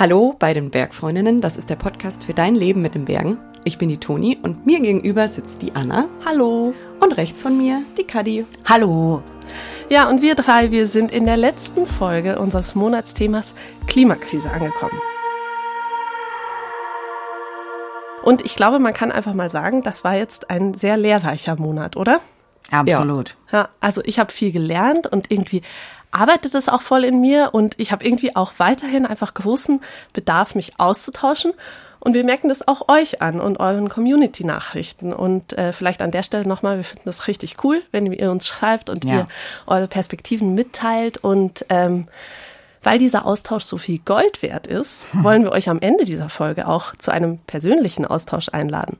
Hallo bei den Bergfreundinnen, das ist der Podcast für dein Leben mit den Bergen. Ich bin die Toni und mir gegenüber sitzt die Anna. Hallo. Und rechts von mir die Kadi. Hallo. Ja, und wir drei, wir sind in der letzten Folge unseres Monatsthemas Klimakrise angekommen. Und ich glaube, man kann einfach mal sagen, das war jetzt ein sehr lehrreicher Monat, oder? Absolut. Ja, ja also ich habe viel gelernt und irgendwie arbeitet es auch voll in mir und ich habe irgendwie auch weiterhin einfach großen Bedarf, mich auszutauschen. Und wir merken das auch euch an und euren Community-Nachrichten. Und äh, vielleicht an der Stelle nochmal, wir finden das richtig cool, wenn ihr uns schreibt und ja. ihr eure Perspektiven mitteilt. Und ähm, weil dieser Austausch so viel Gold wert ist, wollen wir euch am Ende dieser Folge auch zu einem persönlichen Austausch einladen.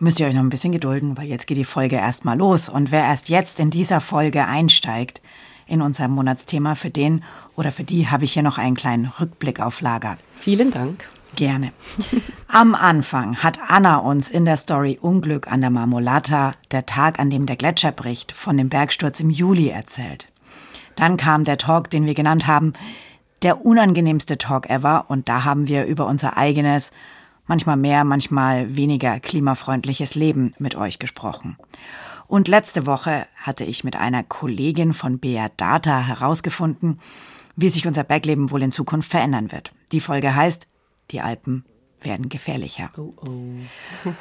Müsst ihr euch noch ein bisschen gedulden, weil jetzt geht die Folge erstmal los. Und wer erst jetzt in dieser Folge einsteigt, in unser Monatsthema. Für den oder für die habe ich hier noch einen kleinen Rückblick auf Lager. Vielen Dank. Gerne. Am Anfang hat Anna uns in der Story Unglück an der Marmolata, der Tag, an dem der Gletscher bricht, von dem Bergsturz im Juli erzählt. Dann kam der Talk, den wir genannt haben, der unangenehmste Talk ever, und da haben wir über unser eigenes, manchmal mehr, manchmal weniger klimafreundliches Leben mit euch gesprochen. Und letzte Woche hatte ich mit einer Kollegin von BR Data herausgefunden, wie sich unser Bergleben wohl in Zukunft verändern wird. Die Folge heißt, die Alpen werden gefährlicher. Oh, oh.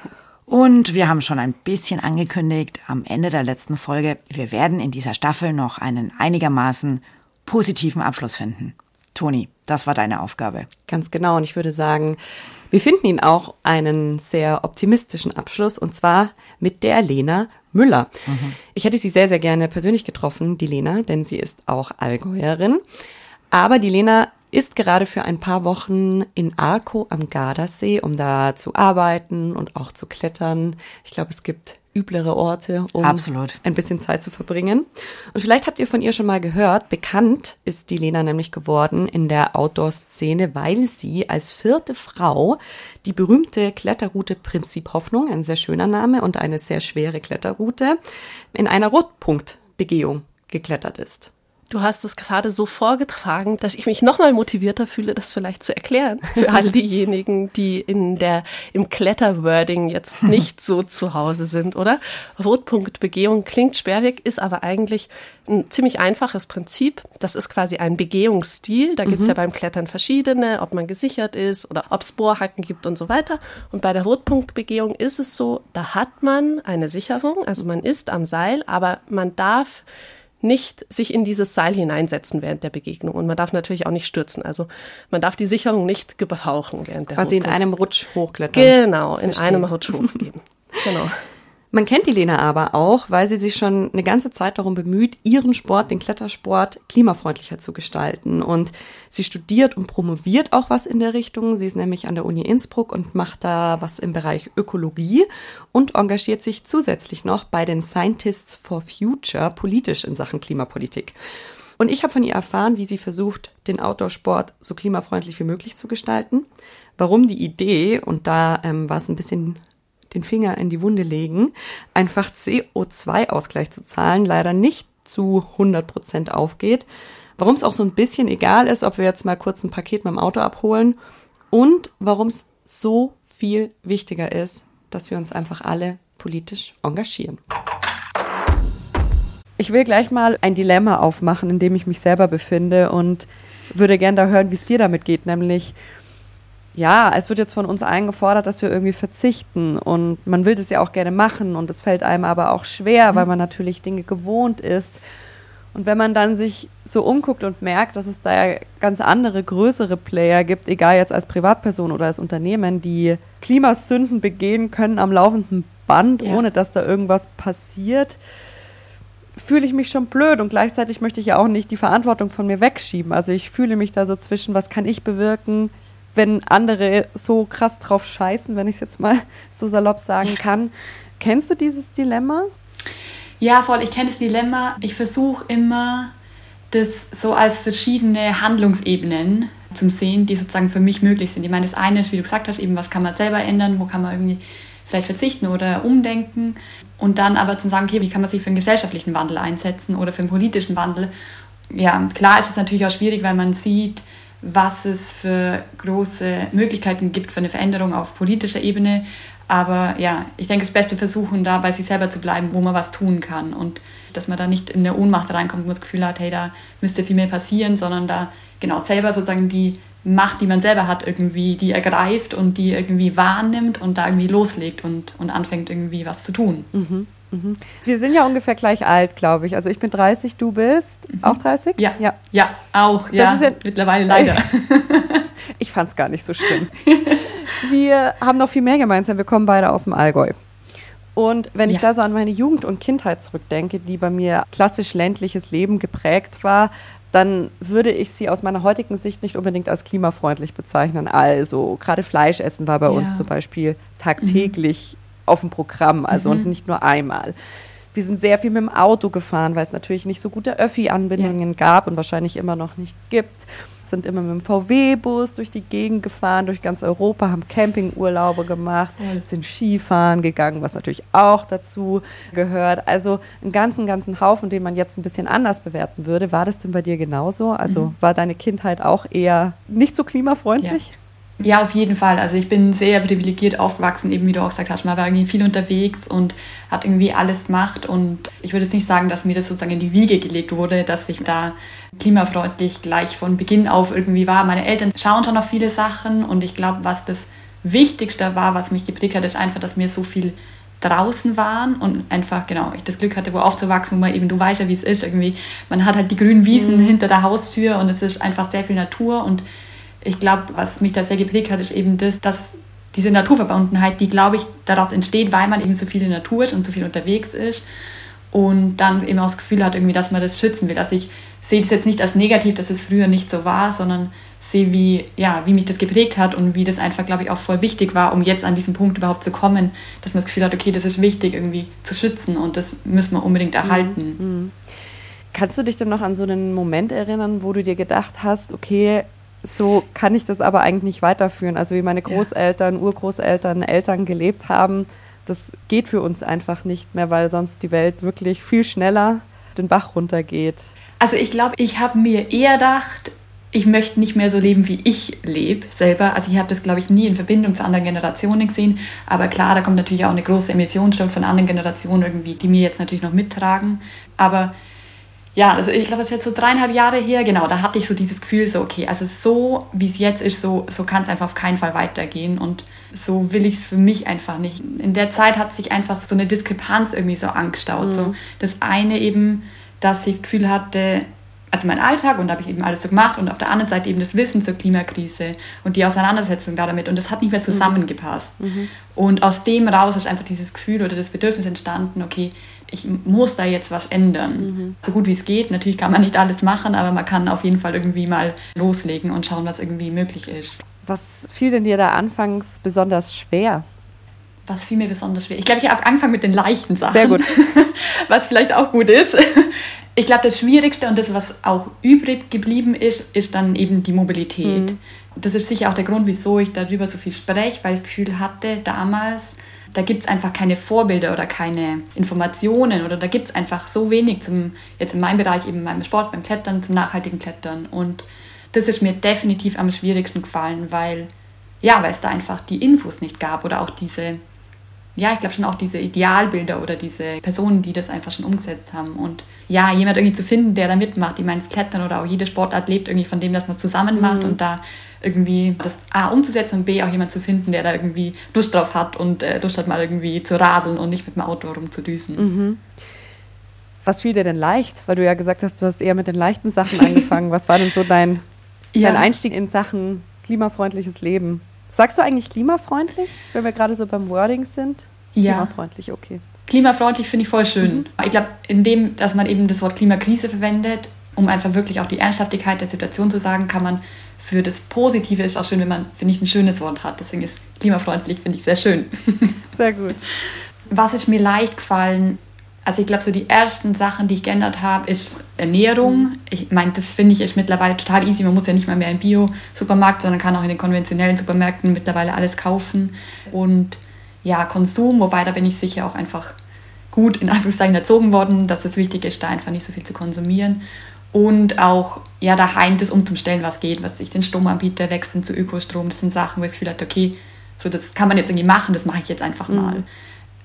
Und wir haben schon ein bisschen angekündigt am Ende der letzten Folge, wir werden in dieser Staffel noch einen einigermaßen positiven Abschluss finden. Toni, das war deine Aufgabe. Ganz genau. Und ich würde sagen, wir finden ihn auch einen sehr optimistischen Abschluss und zwar mit der Lena Müller. Mhm. Ich hätte sie sehr, sehr gerne persönlich getroffen, die Lena, denn sie ist auch Allgäuerin. Aber die Lena ist gerade für ein paar Wochen in Arco am Gardasee, um da zu arbeiten und auch zu klettern. Ich glaube, es gibt üblere Orte, um Absolut. ein bisschen Zeit zu verbringen. Und vielleicht habt ihr von ihr schon mal gehört, bekannt ist die Lena nämlich geworden in der Outdoor-Szene, weil sie als vierte Frau die berühmte Kletterroute Prinzip Hoffnung, ein sehr schöner Name und eine sehr schwere Kletterroute, in einer Rotpunktbegehung geklettert ist. Du hast es gerade so vorgetragen, dass ich mich nochmal motivierter fühle, das vielleicht zu erklären für all diejenigen, die in der, im Kletterwording jetzt nicht so zu Hause sind, oder? Rotpunktbegehung klingt sperrig, ist aber eigentlich ein ziemlich einfaches Prinzip. Das ist quasi ein Begehungsstil. Da gibt's mhm. ja beim Klettern verschiedene, ob man gesichert ist oder ob es Bohrhacken gibt und so weiter. Und bei der Rotpunktbegehung ist es so, da hat man eine Sicherung, also man ist am Seil, aber man darf nicht sich in dieses Seil hineinsetzen während der Begegnung. Und man darf natürlich auch nicht stürzen. Also man darf die Sicherung nicht gebrauchen während der Quasi in einem Rutsch hochklettern. Genau, in Verstehen. einem Rutsch hochgehen. genau. Man kennt die Lena aber auch, weil sie sich schon eine ganze Zeit darum bemüht, ihren Sport, den Klettersport, klimafreundlicher zu gestalten. Und sie studiert und promoviert auch was in der Richtung. Sie ist nämlich an der Uni Innsbruck und macht da was im Bereich Ökologie und engagiert sich zusätzlich noch bei den Scientists for Future politisch in Sachen Klimapolitik. Und ich habe von ihr erfahren, wie sie versucht, den Outdoor-Sport so klimafreundlich wie möglich zu gestalten. Warum die Idee, und da ähm, war es ein bisschen den Finger in die Wunde legen, einfach CO2-Ausgleich zu zahlen, leider nicht zu 100 Prozent aufgeht. Warum es auch so ein bisschen egal ist, ob wir jetzt mal kurz ein Paket mit dem Auto abholen und warum es so viel wichtiger ist, dass wir uns einfach alle politisch engagieren. Ich will gleich mal ein Dilemma aufmachen, in dem ich mich selber befinde und würde gerne da hören, wie es dir damit geht, nämlich ja, es wird jetzt von uns allen gefordert, dass wir irgendwie verzichten und man will das ja auch gerne machen und es fällt einem aber auch schwer, mhm. weil man natürlich Dinge gewohnt ist. Und wenn man dann sich so umguckt und merkt, dass es da ja ganz andere, größere Player gibt, egal jetzt als Privatperson oder als Unternehmen, die Klimasünden begehen können am laufenden Band, ja. ohne dass da irgendwas passiert, fühle ich mich schon blöd und gleichzeitig möchte ich ja auch nicht die Verantwortung von mir wegschieben. Also ich fühle mich da so zwischen, was kann ich bewirken, wenn andere so krass drauf scheißen, wenn ich es jetzt mal so salopp sagen kann. Kennst du dieses Dilemma? Ja, voll. Ich kenne das Dilemma. Ich versuche immer, das so als verschiedene Handlungsebenen zu sehen, die sozusagen für mich möglich sind. Ich meine, das eine ist, wie du gesagt hast, eben, was kann man selber ändern, wo kann man irgendwie vielleicht verzichten oder umdenken. Und dann aber zum sagen, okay, wie kann man sich für einen gesellschaftlichen Wandel einsetzen oder für einen politischen Wandel. Ja, klar ist es natürlich auch schwierig, weil man sieht, was es für große Möglichkeiten gibt für eine Veränderung auf politischer Ebene. Aber ja, ich denke, das Beste versuchen, da bei sich selber zu bleiben, wo man was tun kann. Und dass man da nicht in eine Ohnmacht reinkommt, man das Gefühl hat, hey, da müsste viel mehr passieren, sondern da genau selber sozusagen die Macht, die man selber hat, irgendwie, die ergreift und die irgendwie wahrnimmt und da irgendwie loslegt und, und anfängt irgendwie was zu tun. Mhm. Mhm. Wir sind ja ungefähr gleich alt, glaube ich. Also ich bin 30, du bist mhm. auch 30? Ja. Ja, ja auch. Das ja, ist ja mittlerweile leider. ich fand es gar nicht so schlimm. Wir haben noch viel mehr gemeinsam. Wir kommen beide aus dem Allgäu. Und wenn ich da so an meine Jugend und Kindheit zurückdenke, die bei mir klassisch ländliches Leben geprägt war, dann würde ich sie aus meiner heutigen Sicht nicht unbedingt als klimafreundlich bezeichnen. Also gerade Fleischessen war bei ja. uns zum Beispiel tagtäglich mhm. Auf dem Programm, also mhm. und nicht nur einmal. Wir sind sehr viel mit dem Auto gefahren, weil es natürlich nicht so gute Öffi-Anbindungen ja. gab und wahrscheinlich immer noch nicht gibt sind immer mit dem VW-Bus durch die Gegend gefahren, durch ganz Europa, haben Campingurlaube gemacht, sind Skifahren gegangen, was natürlich auch dazu gehört. Also einen ganzen, ganzen Haufen, den man jetzt ein bisschen anders bewerten würde. War das denn bei dir genauso? Also mhm. war deine Kindheit auch eher nicht so klimafreundlich? Ja. Ja, auf jeden Fall. Also ich bin sehr privilegiert aufgewachsen, eben wie du auch gesagt hast, man war irgendwie viel unterwegs und hat irgendwie alles gemacht. Und ich würde jetzt nicht sagen, dass mir das sozusagen in die Wiege gelegt wurde, dass ich da klimafreundlich gleich von Beginn auf irgendwie war. Meine Eltern schauen schon auf viele Sachen und ich glaube, was das Wichtigste war, was mich geprägt hat, ist einfach, dass mir so viel draußen waren und einfach, genau, ich das Glück hatte, wo aufzuwachsen, wo man eben, du weißt ja, wie es ist, irgendwie, man hat halt die grünen Wiesen mhm. hinter der Haustür und es ist einfach sehr viel Natur und ich glaube, was mich da sehr geprägt hat, ist eben das, dass diese Naturverbundenheit, die, glaube ich, daraus entsteht, weil man eben so viel in der Natur ist und so viel unterwegs ist und dann eben auch das Gefühl hat, irgendwie, dass man das schützen will. Also ich sehe das jetzt nicht als negativ, dass es früher nicht so war, sondern sehe, wie, ja, wie mich das geprägt hat und wie das einfach, glaube ich, auch voll wichtig war, um jetzt an diesen Punkt überhaupt zu kommen, dass man das Gefühl hat, okay, das ist wichtig, irgendwie zu schützen und das müssen wir unbedingt erhalten. Mhm. mhm. Kannst du dich denn noch an so einen Moment erinnern, wo du dir gedacht hast, okay, so kann ich das aber eigentlich nicht weiterführen. Also wie meine Großeltern. Urgroßeltern, Eltern gelebt haben, das geht für uns einfach nicht mehr, weil sonst die Welt wirklich viel schneller den Bach runtergeht. Also ich glaube, ich habe mir eher gedacht, ich möchte nicht mehr so leben, wie ich lebe selber. Also ich habe das, glaube ich, nie in Verbindung zu anderen Generationen gesehen. Aber klar, da kommt natürlich auch eine große Emissionsschuld von anderen Generationen irgendwie, die mir jetzt natürlich noch mittragen. Aber ja, also ich glaube, das ist jetzt so dreieinhalb Jahre her, genau, da hatte ich so dieses Gefühl, so, okay, also so wie es jetzt ist, so, so kann es einfach auf keinen Fall weitergehen und so will ich es für mich einfach nicht. In der Zeit hat sich einfach so eine Diskrepanz irgendwie so angestaut. Mhm. So. Das eine eben, dass ich das Gefühl hatte, also mein Alltag und da habe ich eben alles so gemacht und auf der anderen Seite eben das Wissen zur Klimakrise und die Auseinandersetzung damit und das hat nicht mehr mhm. zusammengepasst. Mhm. Und aus dem raus ist einfach dieses Gefühl oder das Bedürfnis entstanden, okay, ich muss da jetzt was ändern. Mhm. So gut wie es geht. Natürlich kann man nicht alles machen, aber man kann auf jeden Fall irgendwie mal loslegen und schauen, was irgendwie möglich ist. Was fiel denn dir da anfangs besonders schwer? Was fiel mir besonders schwer? Ich glaube, ich habe angefangen mit den leichten Sachen. Sehr gut. was vielleicht auch gut ist. Ich glaube, das Schwierigste und das, was auch übrig geblieben ist, ist dann eben die Mobilität. Mhm. Das ist sicher auch der Grund, wieso ich darüber so viel spreche, weil ich das Gefühl hatte, damals, da gibt es einfach keine Vorbilder oder keine Informationen oder da gibt es einfach so wenig zum, jetzt in meinem Bereich, eben beim Sport, beim Klettern, zum nachhaltigen Klettern. Und das ist mir definitiv am schwierigsten gefallen, weil, ja, weil es da einfach die Infos nicht gab oder auch diese, ja, ich glaube schon auch diese Idealbilder oder diese Personen, die das einfach schon umgesetzt haben. Und ja, jemand irgendwie zu finden, der da mitmacht, ich meine, das Klettern oder auch jede Sportart lebt irgendwie von dem, dass man zusammen macht mhm. und da irgendwie das A umzusetzen und B auch jemand zu finden, der da irgendwie Lust drauf hat und äh, Lust hat mal irgendwie zu radeln und nicht mit dem Auto rumzudüsen. Mhm. Was fiel dir denn leicht? Weil du ja gesagt hast, du hast eher mit den leichten Sachen angefangen. Was war denn so dein, ja. dein Einstieg in Sachen klimafreundliches Leben? Sagst du eigentlich klimafreundlich, wenn wir gerade so beim Wording sind? Ja. Klimafreundlich, okay. Klimafreundlich finde ich voll schön. Mhm. Ich glaube, indem, dass man eben das Wort Klimakrise verwendet, um einfach wirklich auch die Ernsthaftigkeit der Situation zu sagen, kann man für das Positive ist auch schön, wenn man, finde ich, ein schönes Wort hat. Deswegen ist klimafreundlich, finde ich, sehr schön. Sehr gut. Was ist mir leicht gefallen? Also ich glaube, so die ersten Sachen, die ich geändert habe, ist Ernährung. Ich meine, das finde ich ist mittlerweile total easy. Man muss ja nicht mal mehr im Bio-Supermarkt, sondern kann auch in den konventionellen Supermärkten mittlerweile alles kaufen. Und ja, Konsum, wobei da bin ich sicher auch einfach gut in Anführungszeichen erzogen worden, dass es wichtig ist, da einfach nicht so viel zu konsumieren. und auch ja daheim das umzustellen, was geht, was ich den Stromanbieter wechseln zu Ökostrom, das sind Sachen, wo ich Gefühl hatte, okay, so das kann man jetzt irgendwie machen, das mache ich jetzt einfach mhm. mal.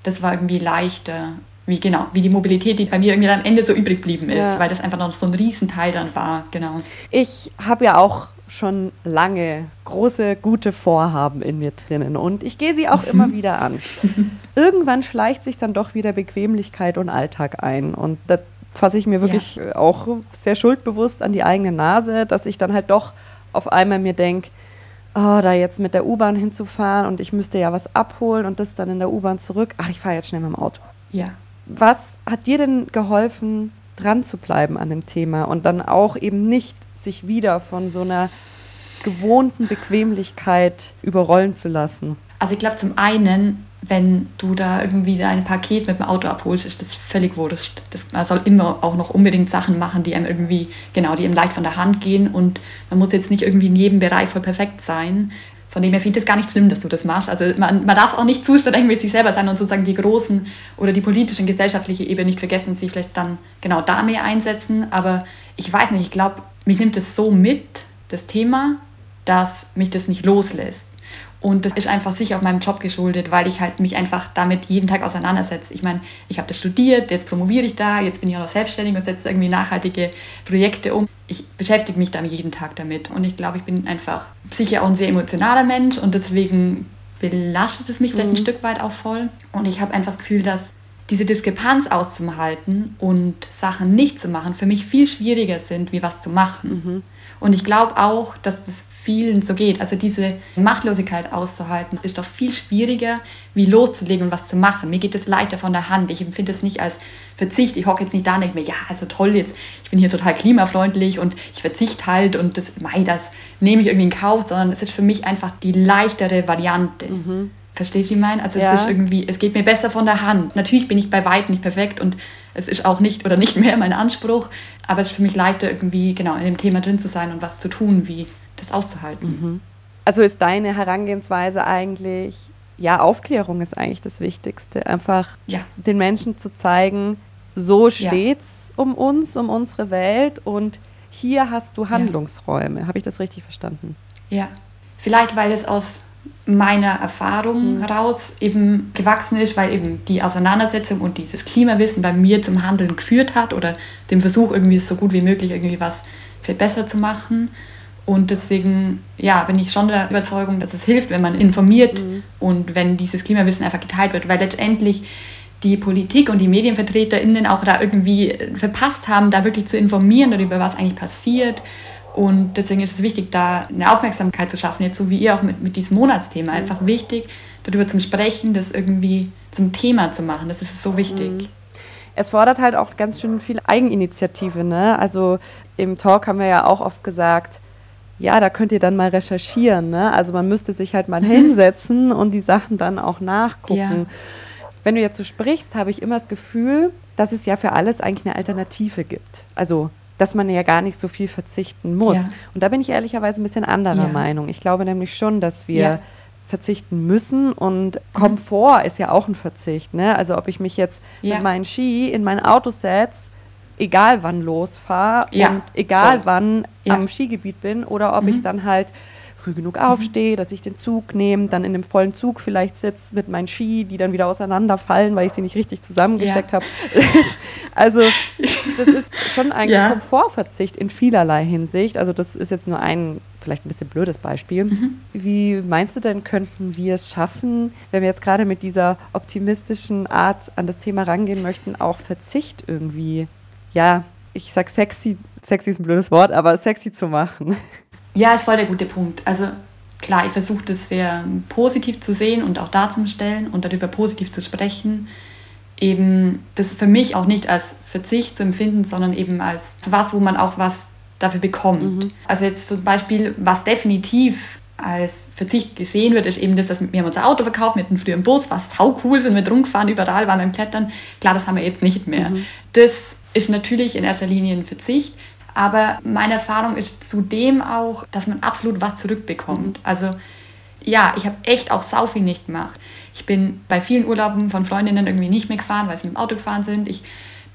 Das war irgendwie leichter, wie genau, wie die Mobilität, die bei mir irgendwie am Ende so übrig geblieben ist, ja. weil das einfach noch so ein Riesenteil dann war, genau. Ich habe ja auch schon lange große, gute Vorhaben in mir drinnen und ich gehe sie auch immer mhm. wieder an. Irgendwann schleicht sich dann doch wieder Bequemlichkeit und Alltag ein und da fasse ich mir wirklich ja. auch sehr schuldbewusst an die eigene Nase, dass ich dann halt doch auf einmal mir denke, oh, da jetzt mit der U-Bahn hinzufahren und ich müsste ja was abholen und das dann in der U-Bahn zurück. Ach, ich fahre jetzt schnell mit dem Auto. Ja. Was hat dir denn geholfen, dran zu bleiben an dem Thema und dann auch eben nicht sich wieder von so einer gewohnten Bequemlichkeit überrollen zu lassen? Also ich glaube zum einen wenn du da irgendwie dein Paket mit dem Auto abholst, ist das völlig wurscht. Das, man soll immer auch noch unbedingt Sachen machen, die einem irgendwie, genau, die einem leicht von der Hand gehen und man muss jetzt nicht irgendwie in jedem Bereich voll perfekt sein. Von dem her finde ich es gar nicht schlimm, dass du das machst. Also man, man darf auch nicht zu streng mit sich selber sein und sozusagen die großen oder die politische und gesellschaftliche Ebene nicht vergessen und sich vielleicht dann genau da mehr einsetzen. Aber ich weiß nicht, ich glaube, mich nimmt das so mit, das Thema, dass mich das nicht loslässt. Und das ist einfach sicher auf meinem Job geschuldet, weil ich halt mich einfach damit jeden Tag auseinandersetze. Ich meine, ich habe das studiert, jetzt promoviere ich da, jetzt bin ich auch noch selbstständig und setze irgendwie nachhaltige Projekte um. Ich beschäftige mich dann jeden Tag damit. Und ich glaube, ich bin einfach sicher auch ein sehr emotionaler Mensch und deswegen belastet es mich vielleicht mhm. ein Stück weit auch voll. Und ich habe einfach das Gefühl, dass diese Diskrepanz auszuhalten und Sachen nicht zu machen für mich viel schwieriger sind, wie was zu machen. Mhm. Und ich glaube auch, dass das vielen so geht. Also diese Machtlosigkeit auszuhalten, ist doch viel schwieriger, wie loszulegen und was zu machen. Mir geht es leichter von der Hand. Ich empfinde es nicht als Verzicht. Ich hocke jetzt nicht da und denke mir, ja, also toll, jetzt, ich bin hier total klimafreundlich und ich verzichte halt und das, mei, das nehme ich irgendwie in Kauf, sondern es ist für mich einfach die leichtere Variante. Mhm. Versteht ihr mein? Also ja. es ist irgendwie, es geht mir besser von der Hand. Natürlich bin ich bei weitem nicht perfekt und es ist auch nicht oder nicht mehr mein Anspruch, aber es ist für mich leichter irgendwie genau in dem Thema drin zu sein und was zu tun, wie das auszuhalten. Mhm. Also ist deine Herangehensweise eigentlich, ja, Aufklärung ist eigentlich das Wichtigste. Einfach ja. den Menschen zu zeigen, so steht's ja. um uns, um unsere Welt und hier hast du Handlungsräume. Ja. Habe ich das richtig verstanden? Ja, vielleicht weil es aus meiner Erfahrung mhm. heraus eben gewachsen ist, weil eben die Auseinandersetzung und dieses Klimawissen bei mir zum Handeln geführt hat oder dem Versuch irgendwie so gut wie möglich irgendwie was viel besser zu machen. Und deswegen ja, bin ich schon der Überzeugung, dass es hilft, wenn man informiert mhm. und wenn dieses Klimawissen einfach geteilt wird, weil letztendlich die Politik und die MedienvertreterInnen auch da irgendwie verpasst haben, da wirklich zu informieren darüber, was eigentlich passiert und deswegen ist es wichtig, da eine Aufmerksamkeit zu schaffen, jetzt so wie ihr auch mit, mit diesem Monatsthema. Einfach wichtig, darüber zu sprechen, das irgendwie zum Thema zu machen. Das ist so wichtig. Mhm. Es fordert halt auch ganz schön viel Eigeninitiative. Ne? Also im Talk haben wir ja auch oft gesagt, ja, da könnt ihr dann mal recherchieren. Ne? Also man müsste sich halt mal hinsetzen und die Sachen dann auch nachgucken. Ja. Wenn du jetzt so sprichst, habe ich immer das Gefühl, dass es ja für alles eigentlich eine Alternative gibt. Also dass man ja gar nicht so viel verzichten muss. Ja. Und da bin ich ehrlicherweise ein bisschen anderer ja. Meinung. Ich glaube nämlich schon, dass wir ja. verzichten müssen und mhm. Komfort ist ja auch ein Verzicht. Ne? Also ob ich mich jetzt mit meinen Ski in mein Auto setze, egal wann losfahre und egal Voll. wann am Skigebiet bin oder ob mhm. ich dann halt früh genug aufstehe, dass ich den Zug nehme, dann in dem vollen Zug vielleicht sitze mit meinen Ski, die dann wieder auseinanderfallen, weil ich sie nicht richtig zusammengesteckt ja. habe. also das ist schon ein ja. Komfortverzicht in vielerlei Hinsicht. Also das ist jetzt nur ein vielleicht ein bisschen blödes Beispiel. Mhm. Wie meinst du denn, könnten wir es schaffen, wenn wir jetzt gerade mit dieser optimistischen Art an das Thema rangehen möchten, auch Verzicht irgendwie, ja, ich sag sexy, sexy ist ein blödes Wort, aber sexy zu machen? Ja, ist voll der gute Punkt. Also klar, ich versuche das sehr positiv zu sehen und auch darzustellen und darüber positiv zu sprechen. Eben das für mich auch nicht als Verzicht zu empfinden, sondern eben als was, wo man auch was dafür bekommt. Mhm. Also jetzt zum Beispiel, was definitiv als Verzicht gesehen wird, ist eben das, dass wir haben unser Auto verkauft mit einem früheren Bus, was sau cool sind, wir rumgefahren, überall waren wir im Klettern. Klar, das haben wir jetzt nicht mehr. Mhm. Das ist natürlich in erster Linie ein Verzicht. Aber meine Erfahrung ist zudem auch, dass man absolut was zurückbekommt. Mhm. Also ja, ich habe echt auch sau viel nicht gemacht. Ich bin bei vielen Urlauben von Freundinnen irgendwie nicht mehr gefahren, weil sie mit dem Auto gefahren sind. Ich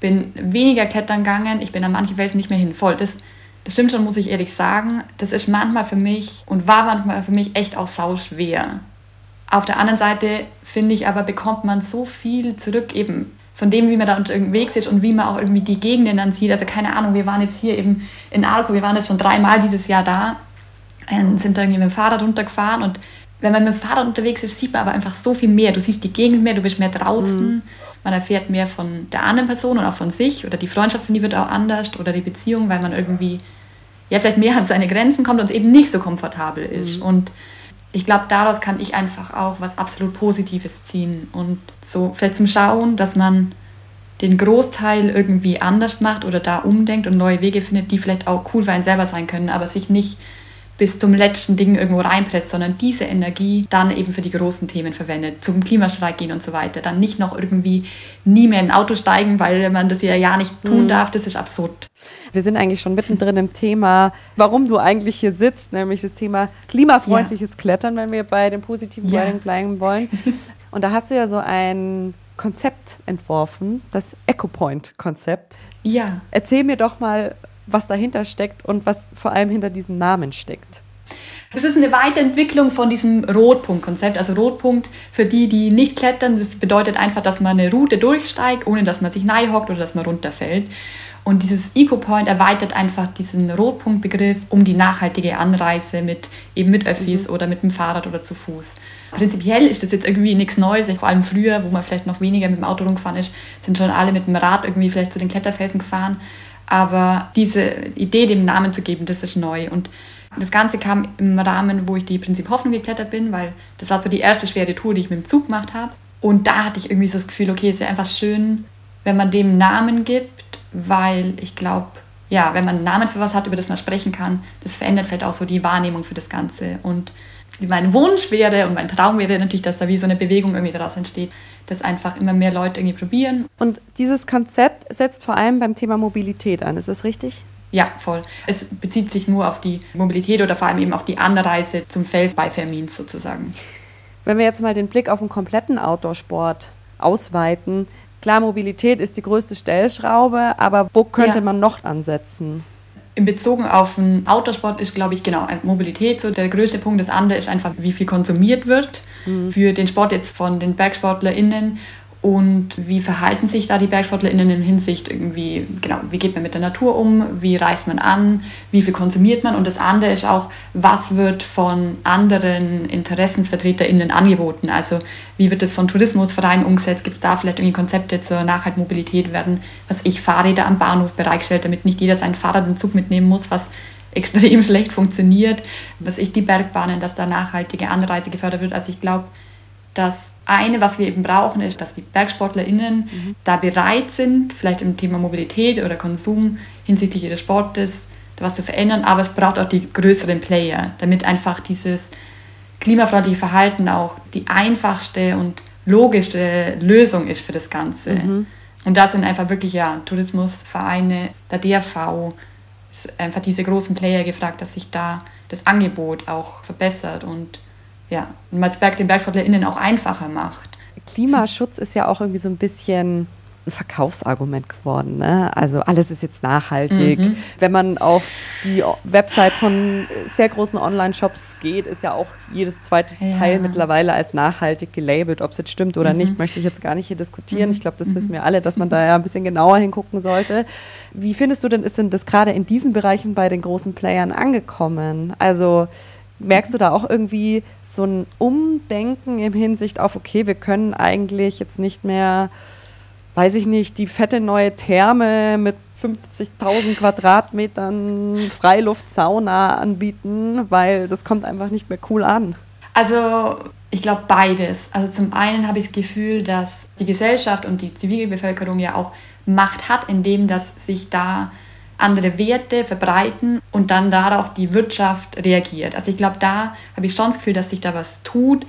bin weniger klettern gegangen, ich bin an manchen Felsen nicht mehr hin. Voll, das, das stimmt schon, muss ich ehrlich sagen. Das ist manchmal für mich und war manchmal für mich echt auch sau schwer. Auf der anderen Seite finde ich aber, bekommt man so viel zurück, eben von dem, wie man da unterwegs ist und wie man auch irgendwie die Gegenden dann sieht. Also keine Ahnung, wir waren jetzt hier eben in Arco, wir waren jetzt schon dreimal dieses Jahr da, und sind da irgendwie mit dem Fahrrad runtergefahren und wenn man mit dem Fahrrad unterwegs ist, sieht man aber einfach so viel mehr. Du siehst die Gegend mehr, du bist mehr draußen. Mhm. Man erfährt mehr von der anderen Person und auch von sich oder die Freundschaft, die wird auch anders oder die Beziehung, weil man irgendwie ja vielleicht mehr an seine Grenzen kommt und es eben nicht so komfortabel ist. Mhm. Und ich glaube, daraus kann ich einfach auch was absolut Positives ziehen und so vielleicht zum Schauen, dass man den Großteil irgendwie anders macht oder da umdenkt und neue Wege findet, die vielleicht auch cool für einen selber sein können, aber sich nicht bis zum letzten Ding irgendwo reinpresst, sondern diese Energie dann eben für die großen Themen verwendet, zum Klimastreik gehen und so weiter. Dann nicht noch irgendwie nie mehr in ein Auto steigen, weil man das ja ja nicht tun mhm. darf. Das ist absurd. Wir sind eigentlich schon mittendrin im Thema, warum du eigentlich hier sitzt, nämlich das Thema klimafreundliches ja. Klettern, wenn wir bei dem positiven ja. bleiben wollen. Und da hast du ja so ein Konzept entworfen, das EcoPoint-Konzept. Ja. Erzähl mir doch mal, was dahinter steckt und was vor allem hinter diesem Namen steckt. Das ist eine Weiterentwicklung von diesem Rotpunkt-Konzept. Also Rotpunkt für die, die nicht klettern, das bedeutet einfach, dass man eine Route durchsteigt, ohne dass man sich hockt oder dass man runterfällt. Und dieses Eco-Point erweitert einfach diesen Rotpunktbegriff um die nachhaltige Anreise mit eben mit Öffis mhm. oder mit dem Fahrrad oder zu Fuß. Prinzipiell ist das jetzt irgendwie nichts Neues. Vor allem früher, wo man vielleicht noch weniger mit dem Auto rumgefahren ist, sind schon alle mit dem Rad irgendwie vielleicht zu den Kletterfelsen gefahren. Aber diese Idee, dem Namen zu geben, das ist neu. Und das Ganze kam im Rahmen, wo ich die Prinzip Hoffnung geklettert bin, weil das war so die erste schwere Tour, die ich mit dem Zug gemacht habe. Und da hatte ich irgendwie so das Gefühl, okay, es ist ja einfach schön, wenn man dem Namen gibt, weil ich glaube, ja, wenn man einen Namen für was hat, über das man sprechen kann, das verändert vielleicht auch so die Wahrnehmung für das Ganze. Und mein Wunsch wäre und mein Traum wäre natürlich, dass da wie so eine Bewegung irgendwie daraus entsteht, dass einfach immer mehr Leute irgendwie probieren. Und dieses Konzept setzt vor allem beim Thema Mobilität an, ist das richtig? Ja, voll. Es bezieht sich nur auf die Mobilität oder vor allem eben auf die Anreise zum Fels bei Fermins sozusagen. Wenn wir jetzt mal den Blick auf den kompletten Outdoor-Sport ausweiten, klar, Mobilität ist die größte Stellschraube, aber wo könnte ja. man noch ansetzen? In Bezug auf den Autosport ist, glaube ich, genau Mobilität so der größte Punkt. Das andere ist einfach, wie viel konsumiert wird. Mhm. Für den Sport jetzt von den BergsportlerInnen und wie verhalten sich da die BergsportlerInnen in Hinsicht irgendwie, genau, wie geht man mit der Natur um, wie reist man an, wie viel konsumiert man? Und das andere ist auch, was wird von anderen InteressensvertreterInnen angeboten, also wie wird das von Tourismusvereinen umgesetzt, gibt es da vielleicht irgendwie Konzepte zur Nachhaltmobilität, werden, was ich, Fahrräder am Bahnhof bereitgestellt, damit nicht jeder sein Fahrrad im Zug mitnehmen muss, was extrem schlecht funktioniert, was ich, die Bergbahnen, dass da nachhaltige Anreise gefördert wird, also ich glaube, dass eine, was wir eben brauchen, ist, dass die BergsportlerInnen mhm. da bereit sind, vielleicht im Thema Mobilität oder Konsum hinsichtlich ihres Sportes was zu verändern, aber es braucht auch die größeren Player, damit einfach dieses klimafreundliche Verhalten auch die einfachste und logische Lösung ist für das Ganze. Mhm. Und da sind einfach wirklich ja Tourismusvereine, der DRV, einfach diese großen Player gefragt, dass sich da das Angebot auch verbessert und ja, und Berg den BergsportlerInnen auch einfacher macht. Klimaschutz ist ja auch irgendwie so ein bisschen ein Verkaufsargument geworden. Ne? Also alles ist jetzt nachhaltig. Mhm. Wenn man auf die Website von sehr großen Online-Shops geht, ist ja auch jedes zweite ja. Teil mittlerweile als nachhaltig gelabelt. Ob es jetzt stimmt oder mhm. nicht, möchte ich jetzt gar nicht hier diskutieren. Mhm. Ich glaube, das mhm. wissen wir alle, dass man da ja ein bisschen genauer hingucken sollte. Wie findest du denn, ist denn das gerade in diesen Bereichen bei den großen Playern angekommen? Also merkst du da auch irgendwie so ein Umdenken im Hinsicht auf, okay, wir können eigentlich jetzt nicht mehr, weiß ich nicht, die fette neue Therme mit 50.000 Quadratmetern Freiluftsauna anbieten, weil das kommt einfach nicht mehr cool an? Also ich glaube beides. Also zum einen habe ich das Gefühl, dass die Gesellschaft und die Zivilbevölkerung ja auch Macht hat, indem dass sich da andere Werte verbreiten und dann darauf die Wirtschaft reagiert. Also ich glaube, da habe ich schon das Gefühl, dass sich da was tut.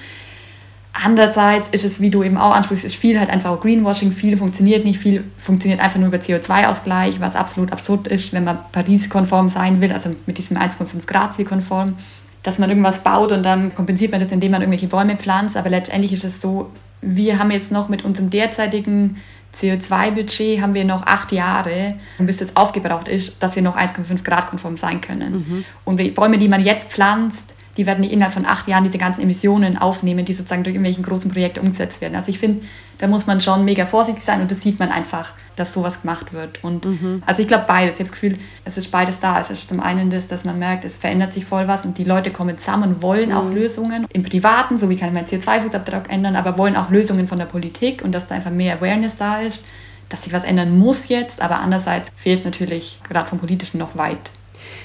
Andererseits ist es, wie du eben auch ansprichst, ist viel halt einfach Greenwashing, viel funktioniert nicht, viel funktioniert einfach nur über CO2-Ausgleich, was absolut absurd ist, wenn man Paris-konform sein will, also mit diesem 1,5 Grad-Ziel-konform, dass man irgendwas baut und dann kompensiert man das, indem man irgendwelche Bäume pflanzt, aber letztendlich ist es so, wir haben jetzt noch mit unserem derzeitigen CO2-Budget haben wir noch acht Jahre, bis das aufgebraucht ist, dass wir noch 1,5 Grad konform sein können. Mhm. Und die Bäume, die man jetzt pflanzt, die werden nicht innerhalb von acht Jahren diese ganzen Emissionen aufnehmen, die sozusagen durch irgendwelche großen Projekte umgesetzt werden. Also ich finde, da muss man schon mega vorsichtig sein und das sieht man einfach, dass sowas gemacht wird. Und mhm. also ich glaube beides. Ich habe das Gefühl, es ist beides da. Es ist zum einen das, dass man merkt, es verändert sich voll was und die Leute kommen zusammen und wollen mhm. auch Lösungen im Privaten, so wie kann man CO2-Fußabdruck ändern, aber wollen auch Lösungen von der Politik und dass da einfach mehr Awareness da ist, dass sich was ändern muss jetzt, aber andererseits fehlt es natürlich gerade vom Politischen noch weit.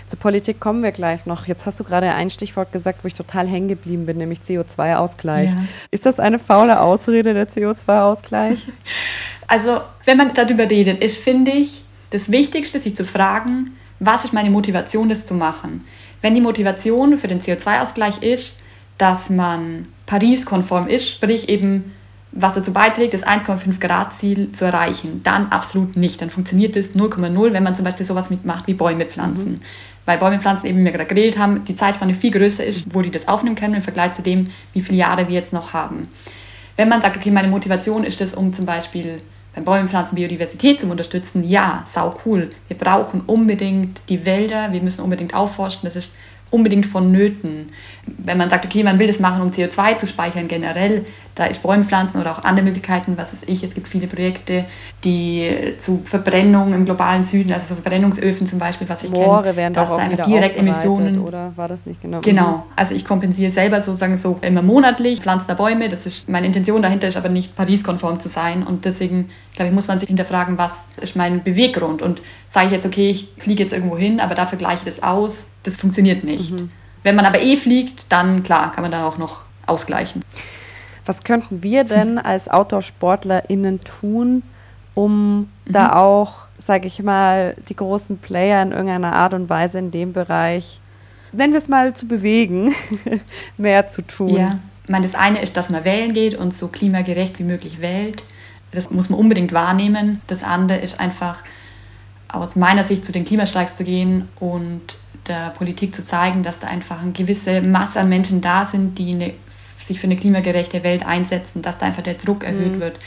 Zur Politik kommen wir gleich noch. Jetzt hast du gerade ein Stichwort gesagt, wo ich total hängen geblieben bin, nämlich CO2-Ausgleich. Ja. Ist das eine faule Ausrede, der CO2-Ausgleich? Also, wenn man darüber redet, ist, finde ich, das Wichtigste, sich zu fragen, was ist meine Motivation, das zu machen? Wenn die Motivation für den CO2-Ausgleich ist, dass man Paris-konform ist, sprich eben was dazu beiträgt, das 1,5 Grad Ziel zu erreichen, dann absolut nicht. Dann funktioniert das 0,0, wenn man zum Beispiel sowas mitmacht wie Bäume pflanzen. Mhm. Weil Bäume pflanzen eben, wie wir gerade geredet haben, die Zeitspanne viel größer ist, wo die das aufnehmen können im Vergleich zu dem, wie viele Jahre wir jetzt noch haben. Wenn man sagt, okay, meine Motivation ist es, um zum Beispiel beim Bäumenpflanzen Biodiversität zu unterstützen, ja, sau cool. Wir brauchen unbedingt die Wälder, wir müssen unbedingt aufforsten, das ist unbedingt vonnöten. Wenn man sagt, okay, man will das machen, um CO2 zu speichern generell, da ist Bäumenpflanzen oder auch andere Möglichkeiten, was weiß ich, es gibt viele Projekte, die zu Verbrennung im globalen Süden, also so Verbrennungsöfen zum Beispiel, was ich Moore kenne, werden dass da einfach direkt Emissionen. Oder war das nicht genau? Genau, mhm. also ich kompensiere selber sozusagen so immer monatlich, pflanze da Bäume, das ist meine Intention dahinter, ist aber nicht Paris-konform zu sein und deswegen, glaube ich, muss man sich hinterfragen, was ist mein Beweggrund und sage ich jetzt, okay, ich fliege jetzt irgendwo hin, aber dafür gleiche ich das aus, das funktioniert nicht. Mhm. Wenn man aber eh fliegt, dann klar, kann man da auch noch ausgleichen. Was könnten wir denn als Outdoor-SportlerInnen tun, um mhm. da auch, sage ich mal, die großen Player in irgendeiner Art und Weise in dem Bereich, nennen wir es mal, zu bewegen, mehr zu tun? Ja, ich meine, das eine ist, dass man wählen geht und so klimagerecht wie möglich wählt. Das muss man unbedingt wahrnehmen. Das andere ist einfach, aus meiner Sicht zu den Klimastreiks zu gehen und der Politik zu zeigen, dass da einfach eine gewisse Masse an Menschen da sind, die eine, sich für eine klimagerechte Welt einsetzen, dass da einfach der Druck erhöht mhm. wird.